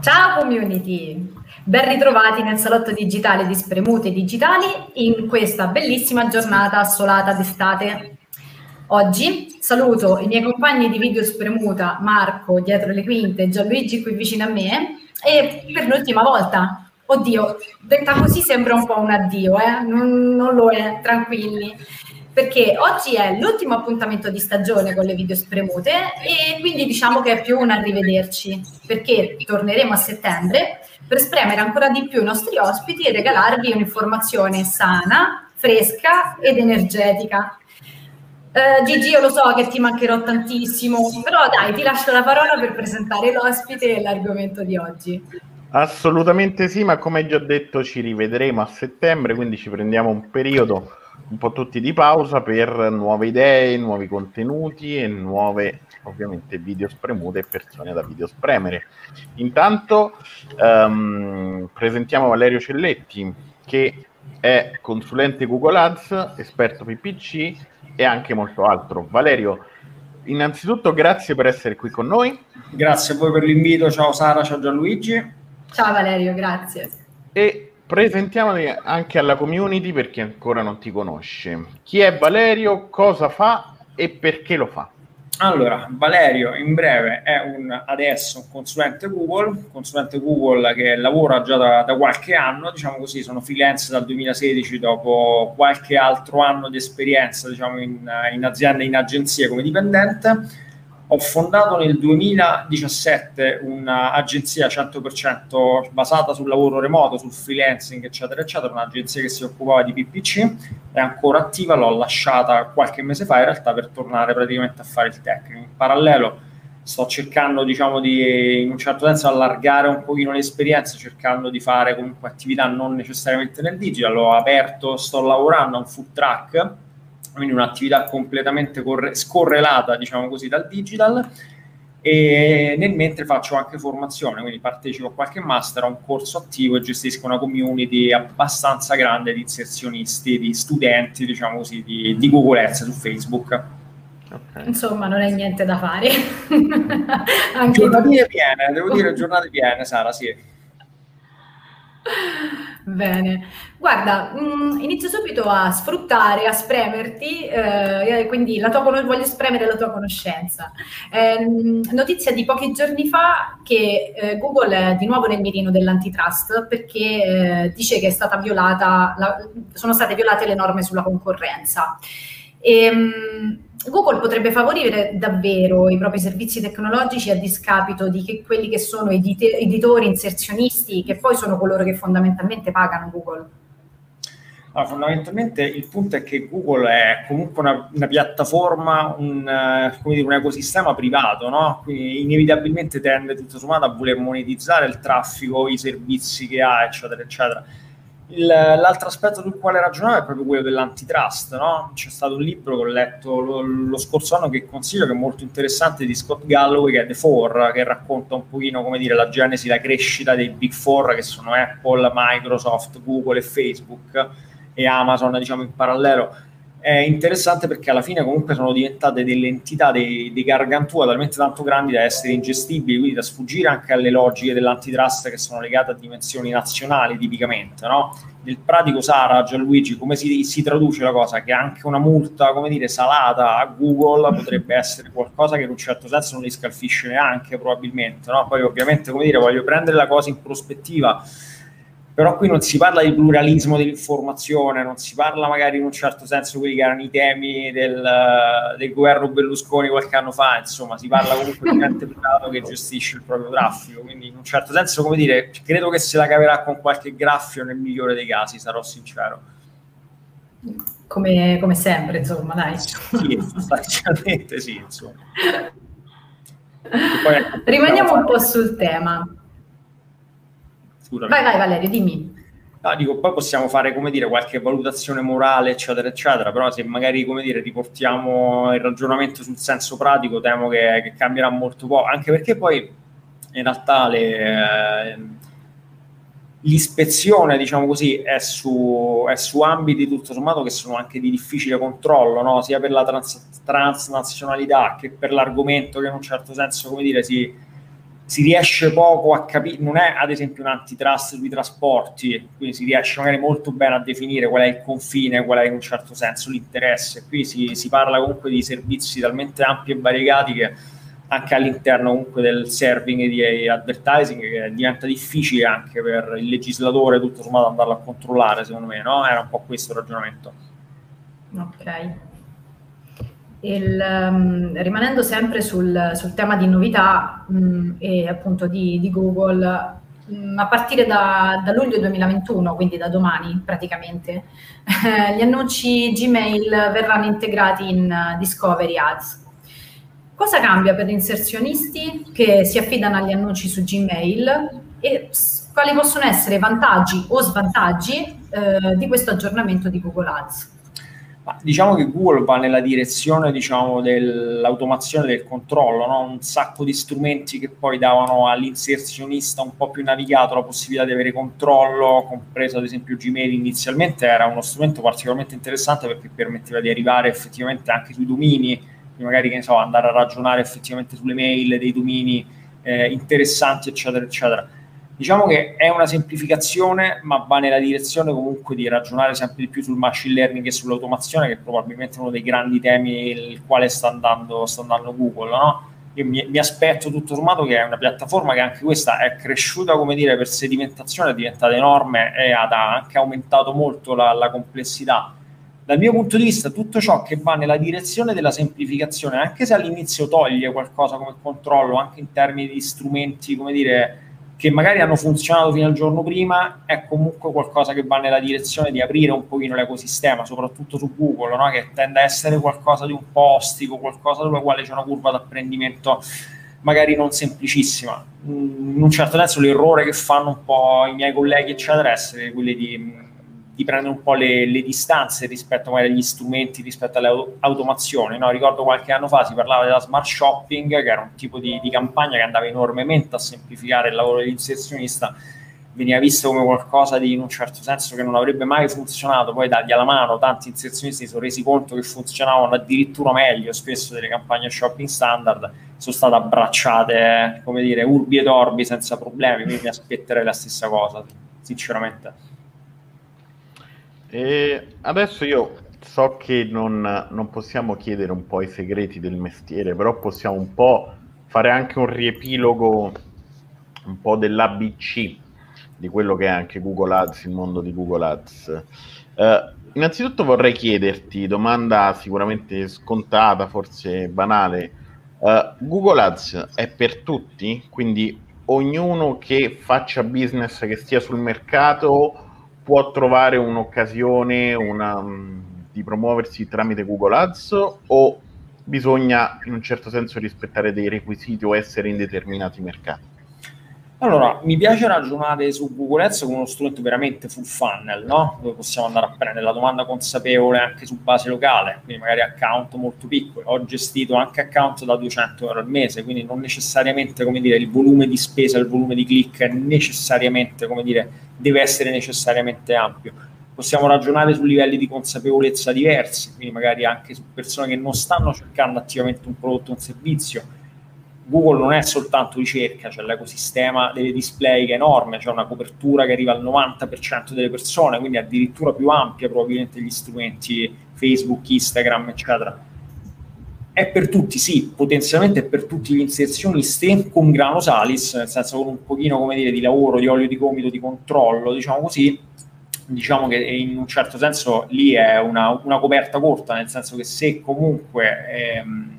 Ciao community! Ben ritrovati nel salotto digitale di Spremute Digitali in questa bellissima giornata assolata d'estate. Oggi saluto i miei compagni di video Spremuta, Marco dietro le quinte, Gianluigi qui vicino a me e per l'ultima volta, oddio, detta così sembra un po' un addio, eh? non, non lo è, tranquilli perché oggi è l'ultimo appuntamento di stagione con le video spremute e quindi diciamo che è più un arrivederci, perché torneremo a settembre per spremere ancora di più i nostri ospiti e regalarvi un'informazione sana, fresca ed energetica. Uh, Gigi, io lo so che ti mancherò tantissimo, però dai, ti lascio la parola per presentare l'ospite e l'argomento di oggi. Assolutamente sì, ma come già detto ci rivedremo a settembre, quindi ci prendiamo un periodo un po' tutti di pausa per nuove idee, nuovi contenuti e nuove ovviamente video spremute e persone da video spremere. Intanto um, presentiamo Valerio Celletti che è consulente Google Ads, esperto PPC e anche molto altro. Valerio, innanzitutto grazie per essere qui con noi. Grazie a voi per l'invito, ciao Sara, ciao Gianluigi. Ciao Valerio, grazie. E presentiamoli anche alla community per chi ancora non ti conosce. Chi è Valerio, cosa fa e perché lo fa? Allora, Valerio in breve è un, adesso un consulente Google, consulente Google che lavora già da, da, qualche anno, diciamo così, sono freelance dal 2016 dopo qualche altro anno di esperienza diciamo, in, in azienda, in agenzie come dipendente ho fondato nel 2017 un'agenzia 100% basata sul lavoro remoto, sul freelancing, eccetera, eccetera, un'agenzia che si occupava di PPC, è ancora attiva, l'ho lasciata qualche mese fa in realtà per tornare praticamente a fare il tecnico. In parallelo sto cercando, diciamo, di in un certo senso allargare un pochino l'esperienza, cercando di fare comunque attività non necessariamente nel digital, l'ho aperto, sto lavorando a un food track quindi un'attività completamente corre- scorrelata, diciamo così, dal digital e nel mentre faccio anche formazione, quindi partecipo a qualche master, a un corso attivo e gestisco una community abbastanza grande di inserzionisti, di studenti, diciamo così, di, di Google Ads su Facebook. Okay. Insomma, non è niente da fare. anche giornate piene, devo dire giornate piene, Sara, sì. Bene, guarda, mh, mm, inizio subito a sfruttare, a spremerti, eh, quindi la tua, voglio spremere la tua conoscenza. Eh, notizia di pochi giorni fa che eh, Google è di nuovo nel mirino dell'antitrust perché eh, dice che è stata violata, la, sono state violate le norme sulla concorrenza. E, mh, Google potrebbe favorire davvero i propri servizi tecnologici a discapito di che, quelli che sono edite, editori, inserzionisti, che poi sono coloro che fondamentalmente pagano Google. Allora, fondamentalmente il punto è che Google è comunque una, una piattaforma, un, dire, un, ecosistema privato, no? quindi inevitabilmente tende tutto sommato a voler monetizzare il traffico, i servizi che ha, eccetera, eccetera il, l'altro aspetto sul quale ragionavo è proprio quello dell'antitrust. No? C'è stato un libro che ho letto lo, lo, scorso anno che consiglio, che è molto interessante, di Scott Galloway, che è The Four, che racconta un pochino, come dire, la genesi, la crescita dei Big Four, che sono Apple, Microsoft, Google e Facebook, e Amazon, diciamo, in parallelo è interessante perché alla fine comunque sono diventate delle entità dei, dei gargantua talmente tanto grandi da essere ingestibili, quindi da sfuggire anche alle logiche dell'antitrust che sono legate a dimensioni nazionali tipicamente, no? Nel pratico Sara, Gianluigi, come si, si traduce la cosa? Che anche una multa, come dire, salata a Google potrebbe essere qualcosa che in un certo senso non li scalfisce neanche probabilmente, no? Poi ovviamente, come dire, voglio prendere la cosa in prospettiva però qui non si parla di pluralismo dell'informazione, non si parla magari in un certo senso quelli che erano i temi del, del governo Berlusconi qualche anno fa, insomma si parla comunque di ente privato che gestisce il proprio traffico, quindi in un certo senso come dire, credo che se la caverà con qualche graffio nel migliore dei casi, sarò sincero. Come, come sempre, insomma, dai. Sì, sostanzialmente sì, insomma. Poi, Rimaniamo un po' sul tema. Vai, vai Valerio, dimmi. No, dico, poi possiamo fare, come dire, qualche valutazione morale, eccetera, eccetera, però se magari, come dire, riportiamo il ragionamento sul senso pratico, temo che, che cambierà molto poco, anche perché poi in realtà le, eh, l'ispezione, diciamo così, è su, è su, ambiti tutto sommato che sono anche di difficile controllo, no? sia per la trans, transnazionalità che per l'argomento che in un certo senso, come dire, si si riesce poco a capire, non è ad esempio un antitrust sui trasporti, quindi si riesce magari molto bene a definire qual è il confine, qual è in un certo senso l'interesse. Qui si, si parla comunque di servizi talmente ampi e variegati che anche all'interno comunque del serving di advertising che diventa difficile anche per il legislatore tutto sommato andarlo a controllare secondo me, no? Era un po' questo il ragionamento. Ok. Il, um, rimanendo sempre sul, sul, tema di novità um, e appunto di, di Google, um, a partire da, da, luglio 2021, quindi da domani praticamente, eh, gli annunci Gmail verranno integrati in uh, Discovery Ads. Cosa cambia per gli inserzionisti che si affidano agli annunci su Gmail e quali possono essere i vantaggi o svantaggi eh, di questo aggiornamento di Google Ads? Diciamo che Google va nella direzione diciamo, dell'automazione del controllo, no? un sacco di strumenti che poi davano all'inserzionista un po' più navigato la possibilità di avere controllo, compreso ad esempio Gmail inizialmente era uno strumento particolarmente interessante perché permetteva di arrivare effettivamente anche sui domini, magari che ne so, andare a ragionare effettivamente sulle mail dei domini eh, interessanti, eccetera, eccetera Diciamo che è una semplificazione, ma va nella direzione comunque di ragionare sempre di più sul machine learning e sull'automazione, che è probabilmente uno dei grandi temi il quale sta andando, sta andando Google. No? Io mi, mi, aspetto tutto sommato che è una piattaforma che anche questa è cresciuta, come dire, per sedimentazione, è diventata enorme e ha anche aumentato molto la, la complessità. Dal mio punto di vista, tutto ciò che va nella direzione della semplificazione, anche se all'inizio toglie qualcosa come controllo, anche in termini di strumenti, come dire, che magari hanno funzionato fino al giorno prima, è comunque qualcosa che va nella direzione di aprire un pochino l'ecosistema, soprattutto su Google, no? che tende a essere qualcosa di un po' ostico, qualcosa sulla quale c'è una curva d'apprendimento magari non semplicissima. In un certo senso l'errore che fanno un po' i miei colleghi, eccetera, è essere quelli di di prendere un po' le, le, distanze rispetto magari agli strumenti, rispetto alle automazioni. No? Ricordo qualche anno fa si parlava della smart shopping, che era un tipo di, di campagna che andava enormemente a semplificare il lavoro dell'inserzionista, veniva visto come qualcosa di in un certo senso che non avrebbe mai funzionato, poi dagli alla mano tanti inserzionisti si sono resi conto che funzionavano addirittura meglio spesso delle campagne shopping standard, sono state abbracciate, come dire, urbi ed orbi senza problemi, quindi mi aspetterei la stessa cosa, sinceramente. E adesso io so che non, non, possiamo chiedere un po' i segreti del mestiere, però possiamo un po' fare anche un riepilogo un po' dell'ABC di quello che è anche Google Ads, il mondo di Google Ads. Uh, innanzitutto vorrei chiederti, domanda sicuramente scontata, forse banale, uh, Google Ads è per tutti? Quindi ognuno che faccia business, che stia sul mercato può trovare un'occasione una, mm, di promuoversi tramite Google Ads o bisogna in un certo senso rispettare dei requisiti o essere in determinati mercati? Allora, mi piace ragionare su Google Ads come uno strumento veramente full funnel, no? dove possiamo andare a prendere la domanda consapevole anche su base locale, quindi magari account molto piccoli. Ho gestito anche account da 200 euro al mese, quindi non necessariamente come dire, il volume di spesa, il volume di click è necessariamente, come dire, deve essere necessariamente ampio. Possiamo ragionare su livelli di consapevolezza diversi, quindi magari anche su persone che non stanno cercando attivamente un prodotto o un servizio, Google non è soltanto ricerca, c'è l'ecosistema delle display che è enorme, c'è una copertura che arriva al 90% delle persone, quindi addirittura più ampia probabilmente gli strumenti Facebook, Instagram, eccetera. È per tutti, sì, potenzialmente è per tutti gli inserzionisti con grano salis, nel senso con un pochino, come dire, di lavoro, di olio di gomito, di controllo, diciamo così, diciamo che in un certo senso lì è una, una coperta corta, nel senso che se comunque... Ehm,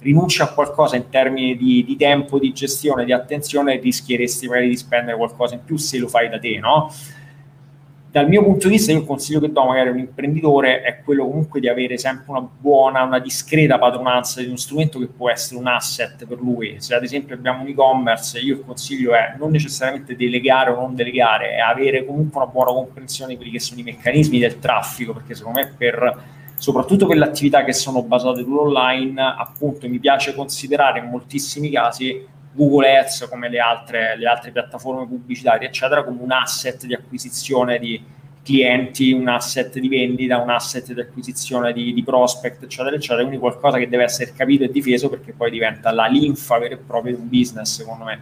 rinunci a qualcosa in termini di, di, tempo, di gestione, di attenzione, rischieresti magari di spendere qualcosa in più se lo fai da te, no? Dal mio punto di vista, io il consiglio che do magari a un imprenditore è quello comunque di avere sempre una buona, una discreta padronanza di uno strumento che può essere un asset per lui. Se ad esempio abbiamo un e-commerce, io il consiglio è non necessariamente delegare o non delegare, è avere comunque una buona comprensione di quelli che sono i meccanismi del traffico, perché secondo me per soprattutto quelle attività che sono basate sull'online, appunto mi piace considerare in moltissimi casi Google Ads come le altre, le altre piattaforme pubblicitarie, eccetera, come un asset di acquisizione di clienti, un asset di vendita, un asset di acquisizione di, di prospect, eccetera, eccetera, quindi qualcosa che deve essere capito e difeso perché poi diventa la linfa vera e propria di un business, secondo me.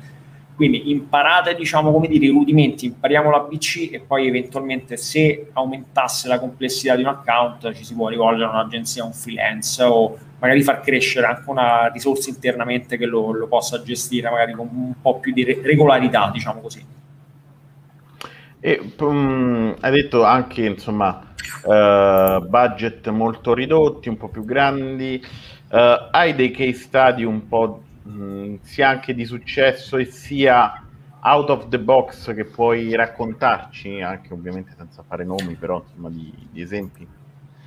Quindi imparate, diciamo, come dire, i rudimenti, impariamo l'ABC e poi eventualmente se aumentasse la complessità di un account ci si può rivolgere a un'agenzia, a un freelance o magari far crescere anche una risorsa internamente che lo, lo possa gestire magari con un po' più di regolarità, diciamo così. E, um, hai detto anche, insomma, uh, budget molto ridotti, un po' più grandi. Uh, hai dei case study un po' mh, sia anche di successo e sia out of the box che puoi raccontarci, anche ovviamente senza fare nomi, però insomma di, di esempi?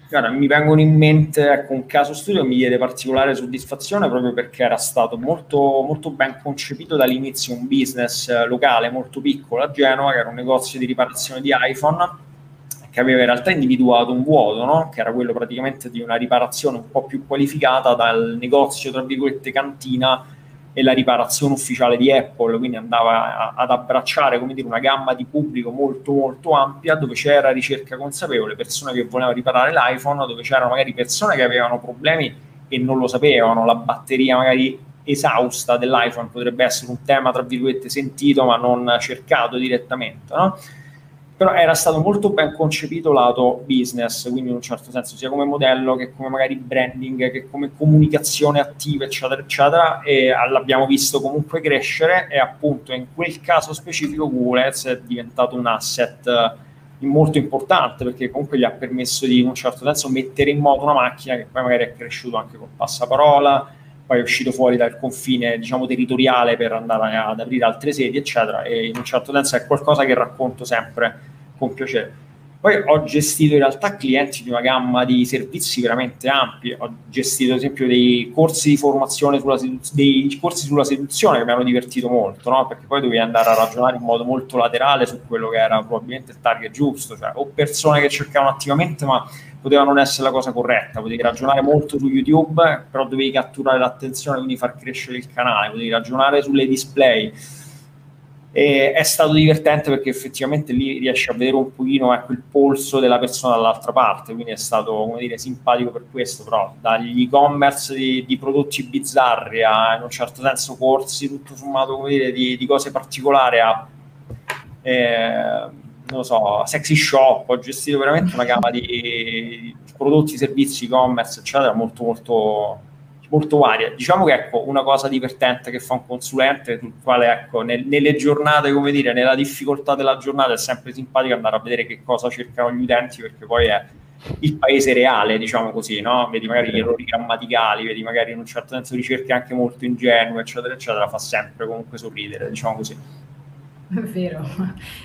Guarda, mi vengono in mente ecco, un caso studio che mi diede particolare soddisfazione proprio perché era stato molto, molto ben concepito dall'inizio un business eh, locale molto piccolo a Genova, che era un negozio di riparazione di iPhone, che aveva in realtà individuato un vuoto, no? che era quello praticamente di una riparazione un po' più qualificata dal negozio, tra virgolette, cantina e la riparazione ufficiale di Apple, quindi andava a, ad abbracciare come dire, una gamma di pubblico molto molto ampia dove c'era ricerca consapevole, persone che volevano riparare l'iPhone, dove c'erano magari persone che avevano problemi e non lo sapevano, la batteria magari esausta dell'iPhone potrebbe essere un tema tra virgolette sentito ma non cercato direttamente, no? Però era stato molto ben concepito lato business, quindi in un certo senso sia come modello che come magari branding, che come comunicazione attiva, eccetera, eccetera, e l'abbiamo visto comunque crescere e appunto in quel caso specifico Google Ads è diventato un asset eh, molto importante perché comunque gli ha permesso di in un certo senso mettere in moto una macchina che poi magari è cresciuto anche col passaparola, poi è uscito fuori dal confine diciamo territoriale per andare ad aprire altre sedi eccetera e in un certo senso è qualcosa che racconto sempre con piacere. Poi ho gestito in realtà clienti di una gamma di servizi veramente ampi, ho gestito ad esempio dei corsi di formazione sulla seduz- dei corsi sulla seduzione che mi hanno divertito molto, no? perché poi dovevi andare a ragionare in modo molto laterale su quello che era probabilmente il target giusto, cioè o persone che cercavano attivamente ma poteva non essere la cosa corretta, potevi ragionare molto su YouTube, però dovevi catturare l'attenzione, quindi far crescere il canale, potevi ragionare sulle display, e è stato divertente perché effettivamente lì riesci a vedere un pochino ecco, il polso della persona dall'altra parte, quindi è stato come dire, simpatico per questo, però dagli e-commerce di, di prodotti bizzarri a in un certo senso corsi tutto sommato come dire, di, di cose particolari a eh, non lo so, sexy shop, ho gestito veramente una gamma di prodotti, servizi, e-commerce, eccetera, molto molto molto varia. Diciamo che ecco, una cosa divertente che fa un consulente, sul quale ecco, nel, nelle giornate, come dire, nella difficoltà della giornata è sempre simpatico andare a vedere che cosa cercano gli utenti, perché poi è il paese reale, diciamo così, no? Vedi magari gli errori grammaticali, vedi magari in un certo senso ricerche anche molto ingenue, eccetera, eccetera, fa sempre comunque sorridere, diciamo così. È vero.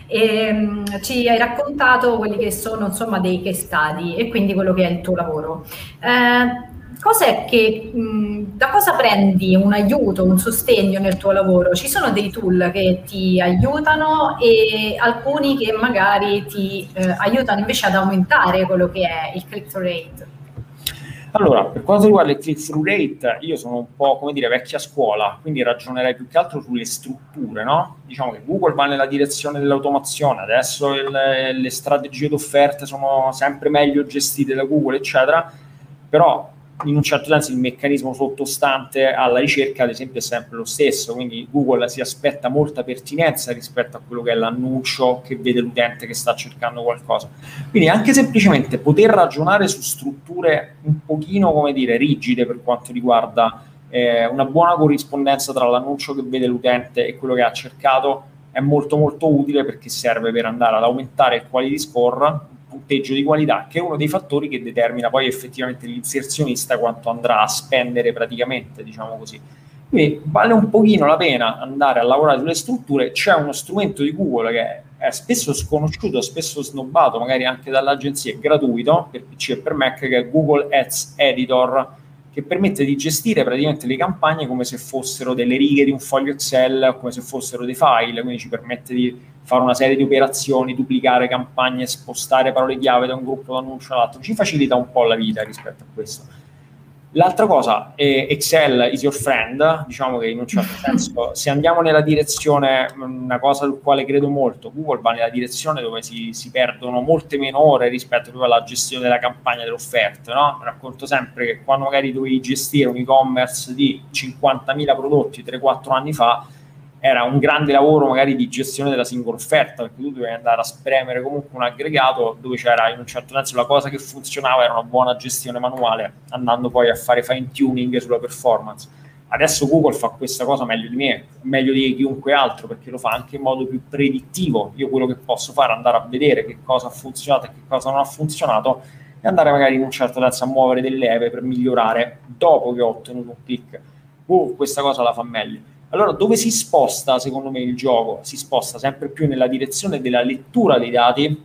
E, um, ci hai raccontato quelli che sono insomma dei case study e quindi quello che è il tuo lavoro. Eh, cos'è che, mh, da cosa prendi un aiuto, un sostegno nel tuo lavoro? Ci sono dei tool che ti aiutano e alcuni che magari ti eh, aiutano invece ad aumentare quello che è il click-through rate? Allora, per quanto riguarda il click-through rate, io sono un po', come dire, vecchia scuola, quindi ragionerei più che altro sulle strutture, no? Diciamo che Google va nella direzione dell'automazione, adesso il, le strategie d'offerta sono sempre meglio gestite da Google, eccetera, però in un certo senso il meccanismo sottostante alla ricerca, ad esempio, è sempre lo stesso. Quindi Google si aspetta molta pertinenza rispetto a quello che è l'annuncio che vede l'utente che sta cercando qualcosa. Quindi anche semplicemente poter ragionare su strutture un pochino, come dire, rigide per quanto riguarda eh, una buona corrispondenza tra l'annuncio che vede l'utente e quello che ha cercato è molto molto utile perché serve per andare ad aumentare il quality score punteggio di qualità, che è uno dei fattori che determina poi effettivamente l'inserzionista quanto andrà a spendere praticamente, diciamo così. Quindi vale un pochino la pena andare a lavorare sulle strutture, c'è uno strumento di Google che è spesso sconosciuto, spesso snobbato, magari anche dalle agenzie, gratuito per PC e per Mac, che è Google Ads Editor, che permette di gestire praticamente le campagne come se fossero delle righe di un foglio Excel, come se fossero dei file, quindi ci permette di fare una serie di operazioni, duplicare campagne, spostare parole chiave da un gruppo d'annuncio all'altro, ci facilita un po' la vita rispetto a questo. L'altra cosa, è Excel is your friend, diciamo che in un certo senso, se andiamo nella direzione, una cosa sul quale credo molto, Google va nella direzione dove si, si perdono molte meno ore rispetto alla gestione della campagna delle offerte, no? Racconto sempre che quando magari dovevi gestire un e-commerce di 50.000 prodotti 3-4 anni fa, era un grande lavoro magari di gestione della singola offerta, perché tu dovevi andare a spremere comunque un aggregato dove c'era in un certo senso la cosa che funzionava era una buona gestione manuale, andando poi a fare fine tuning sulla performance. Adesso Google fa questa cosa meglio di me, meglio di chiunque altro, perché lo fa anche in modo più predittivo. Io quello che posso fare è andare a vedere che cosa ha funzionato e che cosa non ha funzionato e andare magari in un certo senso a muovere delle leve per migliorare dopo che ho ottenuto un click. Uh, questa cosa la fa meglio allora, dove si sposta, secondo me, il gioco? Si sposta sempre più nella direzione della lettura dei dati,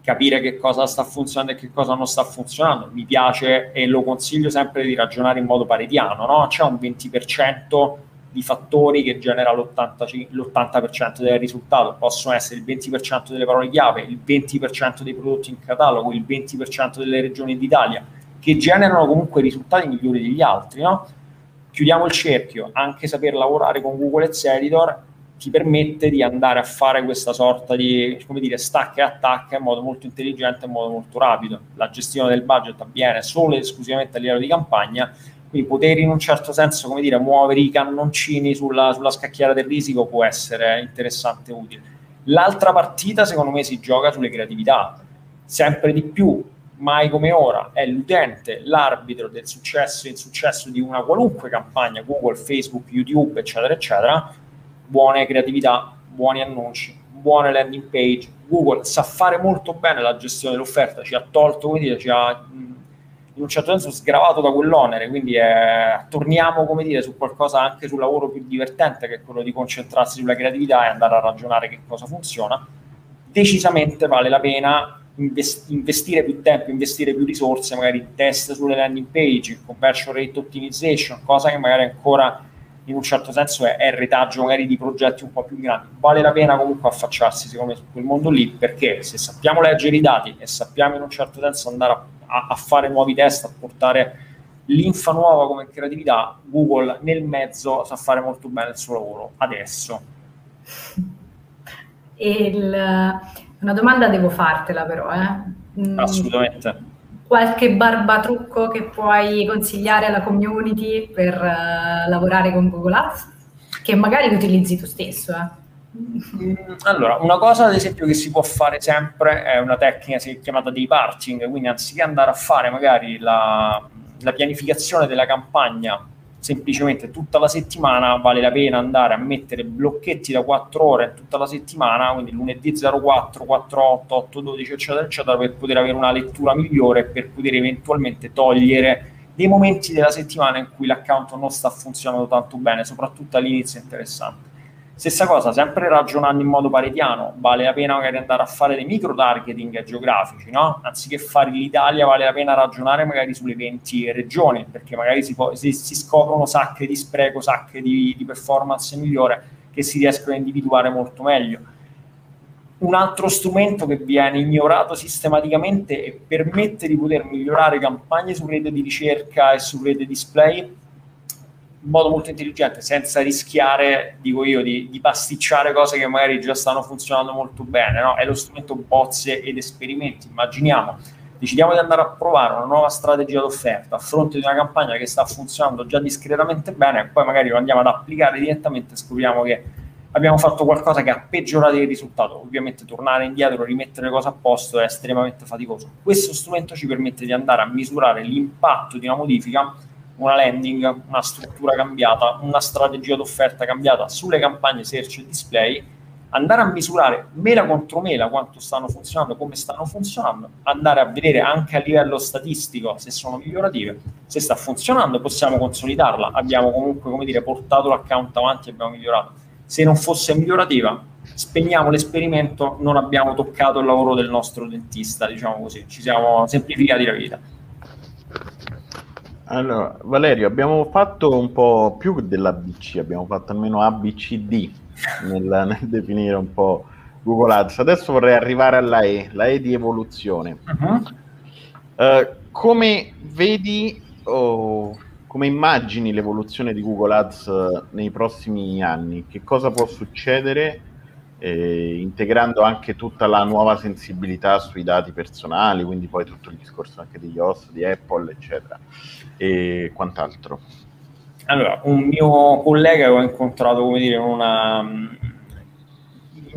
capire che cosa sta funzionando e che cosa non sta funzionando. Mi piace e lo consiglio sempre di ragionare in modo paretiano, no? C'è un 20% di fattori che genera l'80%, l'80% del risultato. Possono essere il 20% delle parole chiave, il 20% dei prodotti in catalogo, il 20% delle regioni d'Italia, che generano comunque risultati migliori degli altri, no? Chiudiamo il cerchio, anche saper lavorare con Google Ads Editor ti permette di andare a fare questa sorta di, come dire, stacca e attacca in modo molto intelligente, in modo molto rapido. La gestione del budget avviene solo ed esclusivamente a livello di campagna, quindi poter in un certo senso, come dire, muovere i cannoncini sulla, sulla scacchiera del risico può essere interessante e utile. L'altra partita, secondo me, si gioca sulle creatività. Sempre di più mai come ora è l'utente l'arbitro del successo e insuccesso di una qualunque campagna, Google, Facebook, YouTube, eccetera, eccetera, buone creatività, buoni annunci, buone landing page. Google sa fare molto bene la gestione dell'offerta, ci ha tolto, come dire, ci ha in un certo senso sgravato da quell'onere, quindi è, torniamo come dire, su qualcosa anche sul lavoro più divertente che è quello di concentrarsi sulla creatività e andare a ragionare che cosa funziona. Decisamente vale la pena investire più tempo, investire più risorse, magari test sulle landing page, conversion rate optimization, cosa che magari ancora in un certo senso è, è il retaggio magari di progetti un po' più grandi. Vale la pena comunque affacciarsi secondo me su quel mondo lì perché se sappiamo leggere i dati e sappiamo in un certo senso andare a, a, fare nuovi test, a portare l'infa nuova come creatività, Google nel mezzo sa fare molto bene il suo lavoro adesso. Il, una domanda devo fartela però, eh. Mm, Assolutamente. Qualche barbatrucco che puoi consigliare alla community per uh, lavorare con Google Ads? Che magari utilizzi tu stesso, eh. Mm, allora, una cosa ad esempio che si può fare sempre è una tecnica chiamata day parting, quindi anziché andare a fare magari la, la pianificazione della campagna semplicemente tutta la settimana vale la pena andare a mettere blocchetti da 4 ore tutta la settimana, quindi lunedì 04, 48, 8, 12, eccetera, eccetera, per poter avere una lettura migliore, per poter eventualmente togliere dei momenti della settimana in cui l'account non sta funzionando tanto bene, soprattutto all'inizio interessante. Stessa cosa, sempre ragionando in modo paretiano, vale la pena magari andare a fare dei micro targeting geografici, no? Anziché fare l'Italia, vale la pena ragionare magari sulle 20 regioni, perché magari si, può, si, si scoprono sacche di spreco, sacche di, di performance migliore che si riescono a individuare molto meglio. Un altro strumento che viene ignorato sistematicamente e permette di poter migliorare campagne su rete di ricerca e su rete display in modo molto intelligente, senza rischiare, dico io, di, di, pasticciare cose che magari già stanno funzionando molto bene. No? È lo strumento bozze ed esperimenti. Immaginiamo, decidiamo di andare a provare una nuova strategia d'offerta a fronte di una campagna che sta funzionando già discretamente bene, e poi magari lo andiamo ad applicare direttamente e scopriamo che abbiamo fatto qualcosa che ha peggiorato il risultato. Ovviamente tornare indietro, rimettere le cose a posto è estremamente faticoso. Questo strumento ci permette di andare a misurare l'impatto di una modifica una landing, una struttura cambiata, una strategia d'offerta cambiata sulle campagne search e display, andare a misurare mela contro mela quanto stanno funzionando, come stanno funzionando, andare a vedere anche a livello statistico se sono migliorative, se sta funzionando possiamo consolidarla, abbiamo comunque come dire portato l'account avanti e abbiamo migliorato. Se non fosse migliorativa, spegniamo l'esperimento, non abbiamo toccato il lavoro del nostro dentista, diciamo così, ci siamo semplificati la vita. Allora, Valerio, abbiamo fatto un po' più dell'ABC, abbiamo fatto almeno ABCD nel, nel definire un po' Google Ads. Adesso vorrei arrivare alla E, la E di evoluzione. Uh-huh. Uh, come vedi o come immagini l'evoluzione di Google Ads uh, nei prossimi anni? Che cosa può succedere eh, integrando anche tutta la nuova sensibilità sui dati personali, quindi poi tutto il discorso anche degli host, di Apple, eccetera, e quant'altro. Allora, un mio collega che ho incontrato, come dire, una,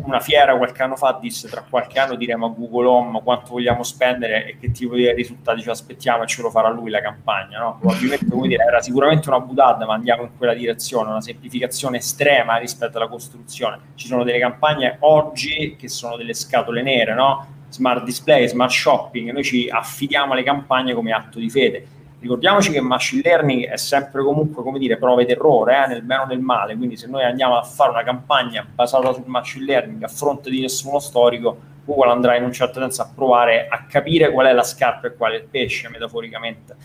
una fiera qualche anno fa disse tra qualche anno diremo a Google Home quanto vogliamo spendere e che tipo di risultati ci aspettiamo e ce lo farà lui la campagna. No? Probabilmente come dire, era sicuramente una buttata, ma andiamo in quella direzione, una semplificazione estrema rispetto alla costruzione. Ci sono delle campagne oggi che sono delle scatole nere, no? smart display, smart shopping, noi ci affidiamo alle campagne come atto di fede Ricordiamoci che machine learning è sempre comunque, come dire, prova ed errore, eh, nel bene o nel male, quindi se noi andiamo a fare una campagna basata sul machine learning a fronte di nessuno storico, Google andrà in un certo senso a provare a capire qual è la scarpa e qual è il pesce, metaforicamente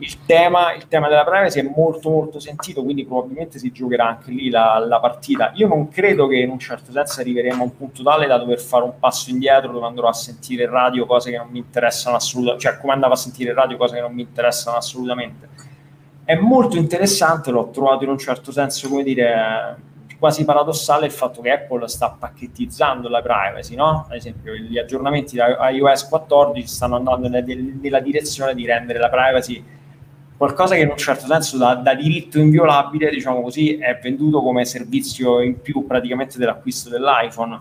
il tema, il tema, della privacy è molto molto sentito, quindi probabilmente si giocherà anche lì la, la, partita. Io non credo che in un certo senso arriveremo a un punto tale da dover fare un passo indietro dove andrò a sentire radio cose che non mi interessano assolutamente, cioè come andavo a sentire radio cose che non mi interessano assolutamente. È molto interessante, l'ho trovato in un certo senso, come dire, quasi paradossale il fatto che Apple sta pacchettizzando la privacy, no? Ad esempio, gli aggiornamenti da iOS 14 stanno andando nella direzione di rendere la privacy qualcosa che in un certo senso da, da, diritto inviolabile, diciamo così, è venduto come servizio in più praticamente dell'acquisto dell'iPhone.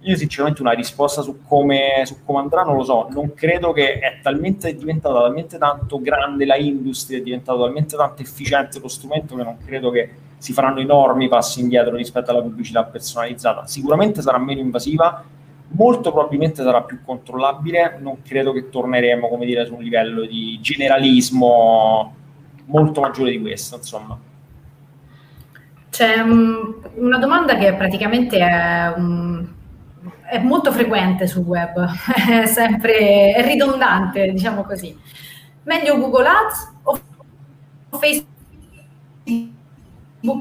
Io sinceramente una risposta su come, su come andrà non lo so, non credo che è talmente diventata talmente tanto grande la industria, è diventato talmente tanto efficiente lo strumento che non credo che si faranno enormi passi indietro rispetto alla pubblicità personalizzata. Sicuramente sarà meno invasiva, molto probabilmente sarà più controllabile, non credo che torneremo, come dire, su un livello di generalismo molto maggiore di questo, insomma. C'è um, una domanda che praticamente è, um, è, molto frequente sul web, è sempre è ridondante, diciamo così. Meglio Google Ads o Facebook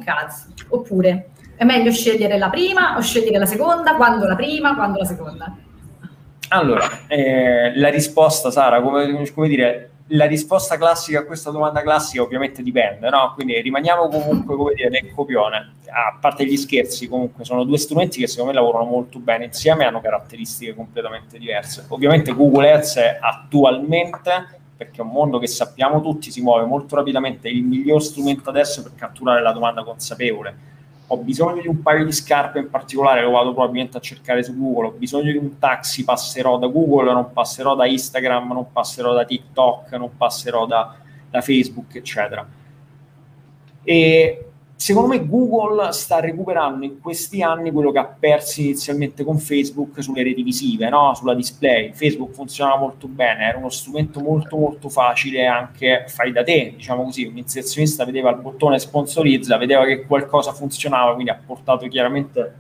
Ads? Oppure è meglio scegliere la prima o scegliere la seconda? Quando la prima, quando la seconda? Allora, eh, la risposta, Sara, come, come, dire, la risposta classica a questa domanda classica ovviamente dipende, no? Quindi rimaniamo comunque, come dire, nel copione. A parte gli scherzi, comunque, sono due strumenti che secondo me lavorano molto bene insieme e hanno caratteristiche completamente diverse. Ovviamente Google Ads è attualmente perché è un mondo che sappiamo tutti si muove molto rapidamente, è il miglior strumento adesso per catturare la domanda consapevole ho bisogno di un paio di scarpe in particolare, lo vado probabilmente a cercare su Google, ho bisogno di un taxi, passerò da Google, non passerò da Instagram, non passerò da TikTok, non passerò da, da Facebook, eccetera. E secondo me Google sta recuperando in questi anni quello che ha perso inizialmente con Facebook sulle reti visive, no? sulla display. Facebook funzionava molto bene, era uno strumento molto molto facile anche fai da te, diciamo così, un inserzionista vedeva il bottone sponsorizza, vedeva che qualcosa funzionava, quindi ha portato chiaramente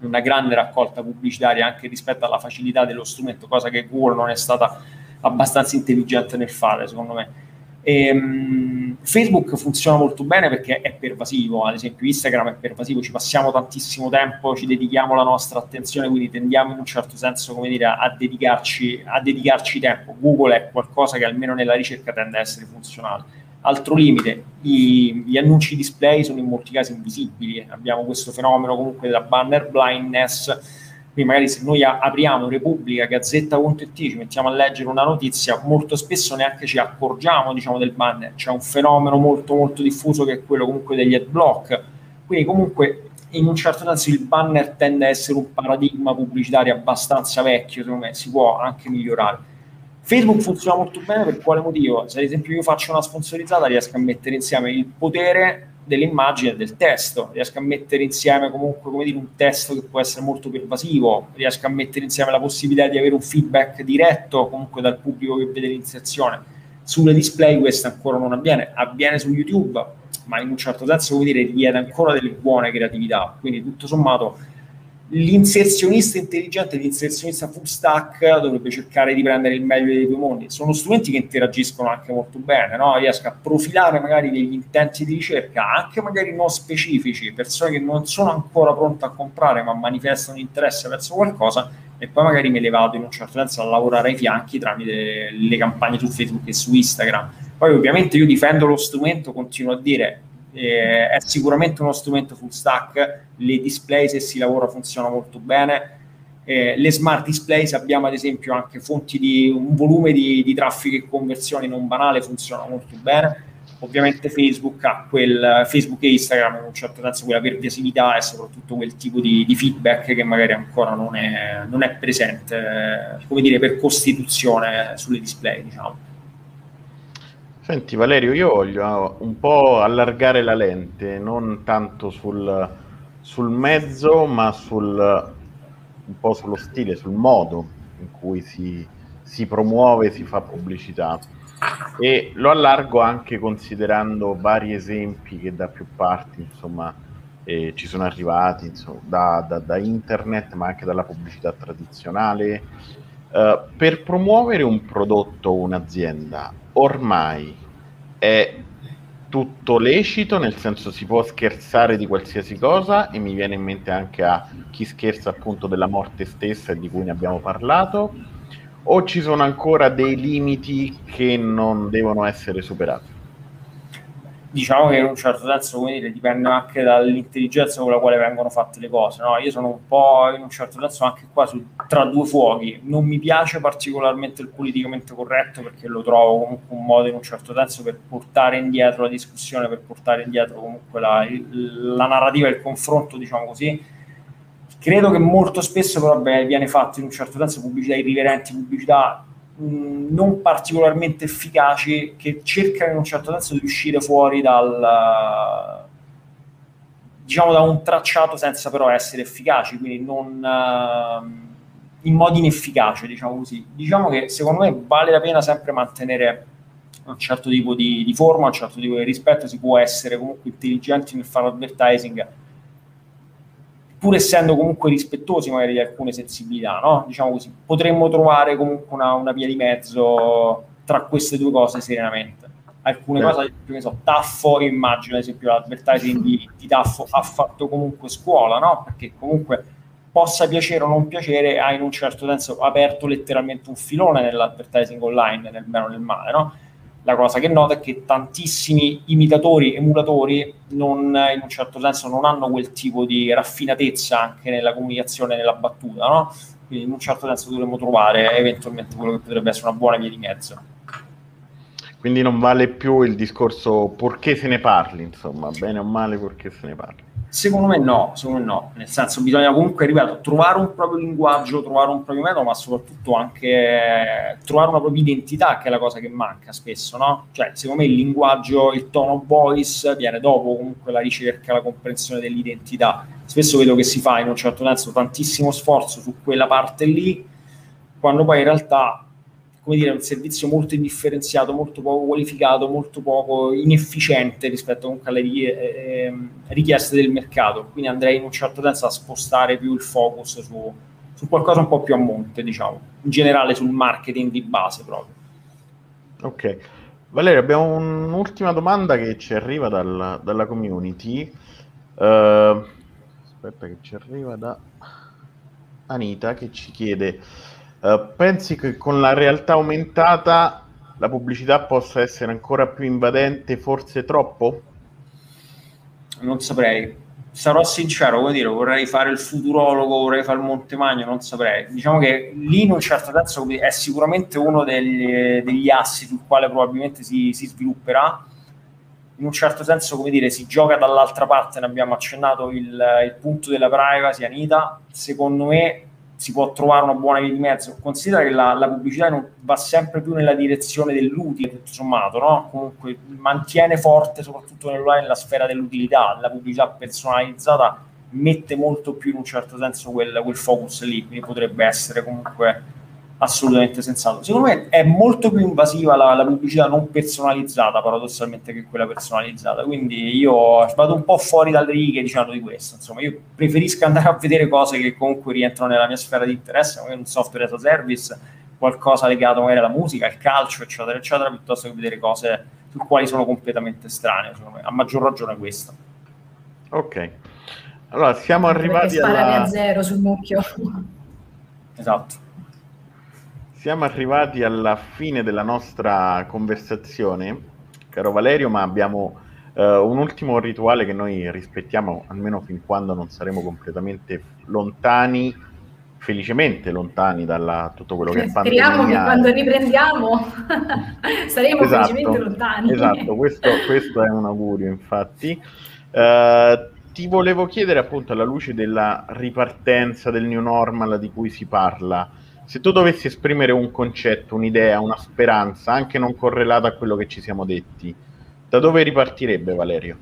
una grande raccolta pubblicitaria anche rispetto alla facilità dello strumento, cosa che Google non è stata abbastanza intelligente nel fare, secondo me. E, um, Facebook funziona molto bene perché è pervasivo, ad esempio Instagram è pervasivo, ci passiamo tantissimo tempo, ci dedichiamo la nostra attenzione, quindi tendiamo in un certo senso dire, a, dedicarci, a dedicarci tempo. Google è qualcosa che almeno nella ricerca tende a essere funzionale. Altro limite, i, gli annunci display sono in molti casi invisibili, abbiamo questo fenomeno comunque della banner blindness quindi magari se noi apriamo Repubblica, Gazzetta.it, ci mettiamo a leggere una notizia, molto spesso neanche ci accorgiamo diciamo, del banner. C'è un fenomeno molto molto diffuso che è quello comunque degli adblock. Quindi comunque in un certo senso il banner tende a essere un paradigma pubblicitario abbastanza vecchio, secondo me si può anche migliorare. Facebook funziona molto bene per quale motivo? Se ad esempio io faccio una sponsorizzata riesco a mettere insieme il potere dell'immagine e del testo, riesco a mettere insieme comunque come dire, un testo che può essere molto pervasivo, riesco a mettere insieme la possibilità di avere un feedback diretto comunque dal pubblico che vede l'inserzione. Sulle display questo ancora non avviene, avviene su YouTube, ma in un certo senso come dire richiede ancora delle buone creatività, quindi tutto sommato l'inserzionista intelligente, l'inserzionista full stack dovrebbe cercare di prendere il meglio dei due mondi. Sono strumenti che interagiscono anche molto bene, no? riesco a profilare magari degli intenti di ricerca, anche magari non specifici, persone che non sono ancora pronte a comprare ma manifestano interesse verso qualcosa e poi magari me le vado in un certo senso a lavorare ai fianchi tramite le campagne su Facebook e su Instagram. Poi ovviamente io difendo lo strumento, continuo a dire eh, è sicuramente uno strumento full stack, le display se si lavora funzionano molto bene, eh, le smart displays abbiamo ad esempio anche fonti di un volume di, di traffico e conversioni non banale, funziona molto bene. ovviamente Facebook ha quel Facebook e Instagram in un certo senso quella pervasività e soprattutto quel tipo di, di feedback che magari ancora non è, non è presente, eh, come dire, per costituzione sulle display, diciamo. Senti Valerio, io voglio un po' allargare la lente, non tanto sul, sul mezzo, ma sul, un po' sullo stile, sul modo in cui si, si promuove, si fa pubblicità. E lo allargo anche considerando vari esempi che da più parti insomma eh, ci sono arrivati insomma, da, da, da, internet ma anche dalla pubblicità tradizionale. Uh, per promuovere un prodotto o un'azienda ormai è tutto lecito nel senso si può scherzare di qualsiasi cosa e mi viene in mente anche a chi scherza appunto della morte stessa di cui ne abbiamo parlato o ci sono ancora dei limiti che non devono essere superati? Diciamo che in un certo senso come dire, dipende anche dall'intelligenza con la quale vengono fatte le cose. No? Io sono un po' in un certo senso anche qua su, tra due fuochi. Non mi piace particolarmente il politicamente corretto perché lo trovo comunque un modo in un certo senso per portare indietro la discussione, per portare indietro comunque la, la narrativa, il confronto, diciamo così Credo che molto spesso però beh, viene fatto in un certo senso pubblicità irriverenti, pubblicità non particolarmente efficaci che cercano in un certo senso di uscire fuori dal diciamo da un tracciato senza però essere efficaci, quindi non uh, in modo inefficace, diciamo così. Diciamo che secondo me vale la pena sempre mantenere un certo tipo di, di forma, un certo tipo di rispetto, si può essere comunque intelligenti nel fare advertising pur essendo comunque rispettosi magari di alcune sensibilità, no? Diciamo così, potremmo trovare comunque una, una via di mezzo tra queste due cose serenamente. Alcune Beh. cose, che so, Taffo, immagino ad esempio l'advertising di, di Taffo ha fatto comunque scuola, no? Perché comunque possa piacere o non piacere, ha in un certo senso aperto letteralmente un filone nell'advertising online, nel bene o nel male, no? La cosa che noto è che tantissimi imitatori, emulatori, non, in un certo senso non hanno quel tipo di raffinatezza anche nella comunicazione, nella battuta, no? Quindi in un certo senso dovremmo trovare eventualmente quello che potrebbe essere una buona via di mezzo. Quindi non vale più il discorso purché se ne parli, insomma, bene o male purché se ne parli. Secondo me no, secondo me no, nel senso bisogna comunque, ripeto, trovare un proprio linguaggio, trovare un proprio metodo, ma soprattutto anche trovare una propria identità, che è la cosa che manca spesso, no? Cioè, secondo me il linguaggio, il tono voice viene dopo comunque la ricerca, la comprensione dell'identità. Spesso vedo che si fa in un certo senso tantissimo sforzo su quella parte lì, quando poi in realtà come dire, un servizio molto indifferenziato, molto poco qualificato, molto poco inefficiente rispetto comunque alle eh, richieste del mercato. Quindi andrei in un certo senso a spostare più il focus su, su, qualcosa un po' più a monte, diciamo, in generale sul marketing di base proprio. Ok. Valerio, abbiamo un'ultima domanda che ci arriva dal, dalla community. Uh, aspetta che ci arriva da Anita che ci chiede Uh, pensi che con la realtà aumentata la pubblicità possa essere ancora più invadente, forse troppo? Non saprei. Sarò sincero, come dire, vorrei fare il futurologo, vorrei fare il Montemagno, non saprei. Diciamo che lì in un certo senso è sicuramente uno degli, degli assi sul quale probabilmente si, si svilupperà in un certo senso, come dire, si gioca dall'altra parte, ne abbiamo accennato il, il punto della privacy, Anita. Secondo me si può trovare una buona via di mezzo. Considera che la, la pubblicità non, va sempre più nella direzione dell'utile, tutto sommato, no? Comunque mantiene forte, soprattutto nell'online, la sfera dell'utilità. La pubblicità personalizzata mette molto più in un certo senso quel, quel focus lì, quindi potrebbe essere comunque assolutamente sensato. Secondo me è molto più invasiva la, la, pubblicità non personalizzata, paradossalmente, che quella personalizzata. Quindi io vado un po' fuori dalle righe diciamo di questo. Insomma, io preferisco andare a vedere cose che comunque rientrano nella mia sfera di interesse, come un software as a service, qualcosa legato magari alla musica, al calcio, eccetera, eccetera, piuttosto che vedere cose su quali sono completamente strane. Me. A maggior ragione questo. Ok. Allora, siamo arrivati alla... a zero sul mucchio. Esatto. Siamo arrivati alla fine della nostra conversazione, caro Valerio, ma abbiamo uh, un ultimo rituale che noi rispettiamo almeno fin quando non saremo completamente lontani felicemente lontani da tutto quello che è pandemia. Speriamo che quando riprendiamo saremo esatto, felicemente lontani. Esatto, questo, questo, è un augurio infatti. Uh, ti volevo chiedere appunto alla luce della ripartenza del new normal di cui si parla, se tu dovessi esprimere un concetto, un'idea, una speranza, anche non correlata a quello che ci siamo detti, da dove ripartirebbe Valerio?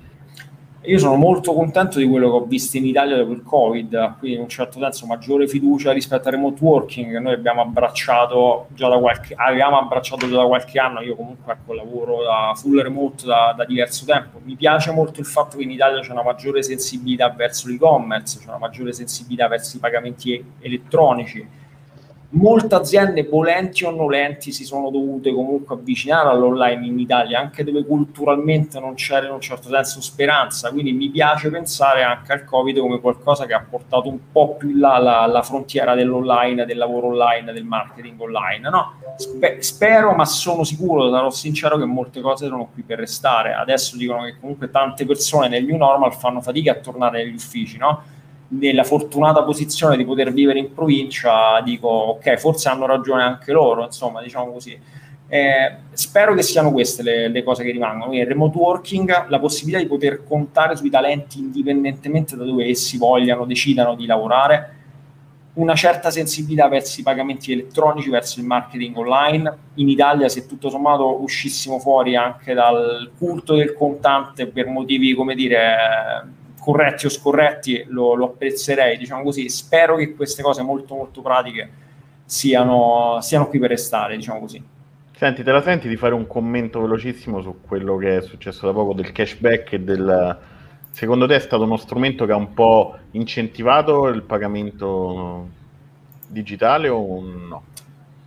Io sono molto contento di quello che ho visto in Italia dopo il Covid, quindi in un certo senso maggiore fiducia rispetto al remote working che noi abbiamo abbracciato già da qualche, abbracciato già da qualche anno, io comunque ecco, lavoro da full remote da, da, diverso tempo. Mi piace molto il fatto che in Italia c'è una maggiore sensibilità verso l'e-commerce, c'è una maggiore sensibilità verso i pagamenti elettronici molte aziende volenti o nolenti si sono dovute comunque avvicinare all'online in Italia, anche dove culturalmente non c'era in un certo senso speranza, quindi mi piace pensare anche al Covid come qualcosa che ha portato un po' più in là la, la frontiera dell'online, del lavoro online, del marketing online. No? Spe- spero, ma sono sicuro, sarò sincero, che molte cose sono qui per restare. Adesso dicono che comunque tante persone nel new normal fanno fatica a tornare negli uffici, no? Nella fortunata posizione di poter vivere in provincia, dico ok, forse hanno ragione anche loro, insomma, diciamo così. Eh, spero che siano queste le, le, cose che rimangono. Il remote working, la possibilità di poter contare sui talenti indipendentemente da dove essi vogliano, decidano di lavorare, una certa sensibilità verso i pagamenti elettronici, verso il marketing online. In Italia, se tutto sommato uscissimo fuori anche dal culto del contante per motivi, come dire, corretti o scorretti lo, lo, apprezzerei, diciamo così. Spero che queste cose molto molto pratiche siano, siano qui per restare, diciamo così. Senti, te la senti di fare un commento velocissimo su quello che è successo da poco del cashback e del... Secondo te è stato uno strumento che ha un po' incentivato il pagamento digitale o no?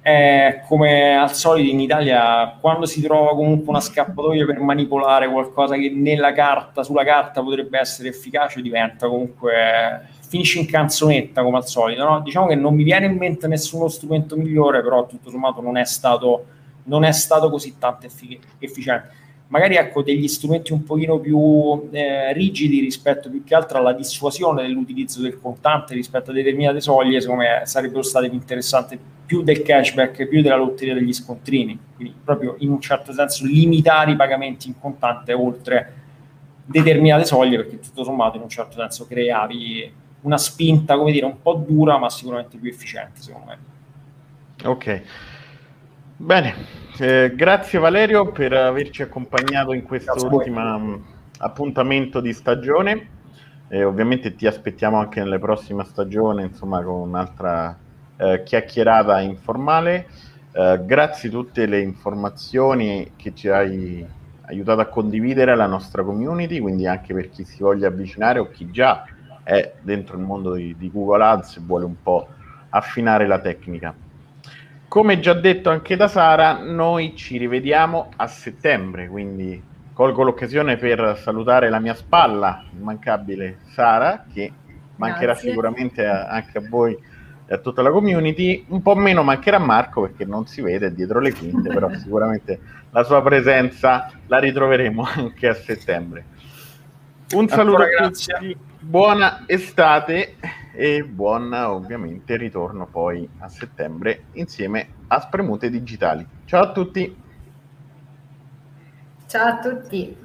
Eh, come al solito in Italia, quando si trova comunque una scappatoia per manipolare qualcosa che nella carta, sulla carta potrebbe essere efficace, diventa comunque finisce in canzonetta come al solito. No? Diciamo che non mi viene in mente nessuno strumento migliore, però tutto sommato non è stato, non è stato così tanto effic- efficiente magari ecco degli strumenti un pochino più eh, rigidi rispetto più che altro alla dissuasione dell'utilizzo del contante rispetto a determinate soglie, secondo me sarebbero state più interessanti più del cashback, più della lotteria degli scontrini, quindi proprio in un certo senso limitare i pagamenti in contante oltre determinate soglie, perché tutto sommato in un certo senso creavi una spinta, come dire, un po' dura, ma sicuramente più efficiente, secondo me. Ok. Bene, eh, grazie Valerio per averci accompagnato in questo ultimo mm, appuntamento di stagione. Eh, ovviamente ti aspettiamo anche nelle prossime stagioni, insomma, con un'altra eh, chiacchierata informale. Eh, grazie a tutte le informazioni che ci hai aiutato a condividere alla nostra community, quindi anche per chi si voglia avvicinare o chi già è dentro il mondo di, di Google Ads e vuole un po' affinare la tecnica. Come già detto anche da Sara, noi ci rivediamo a settembre, quindi colgo l'occasione per salutare la mia spalla, immancabile Sara, che mancherà Grazie. sicuramente a, anche a voi e a tutta la community. Un po' meno mancherà Marco perché non si vede dietro le quinte, però sicuramente la sua presenza la ritroveremo anche a settembre. Un saluto Ancora a tutti, buona estate e buon ovviamente ritorno poi a settembre insieme a Spremute Digitali. Ciao a tutti! Ciao a tutti!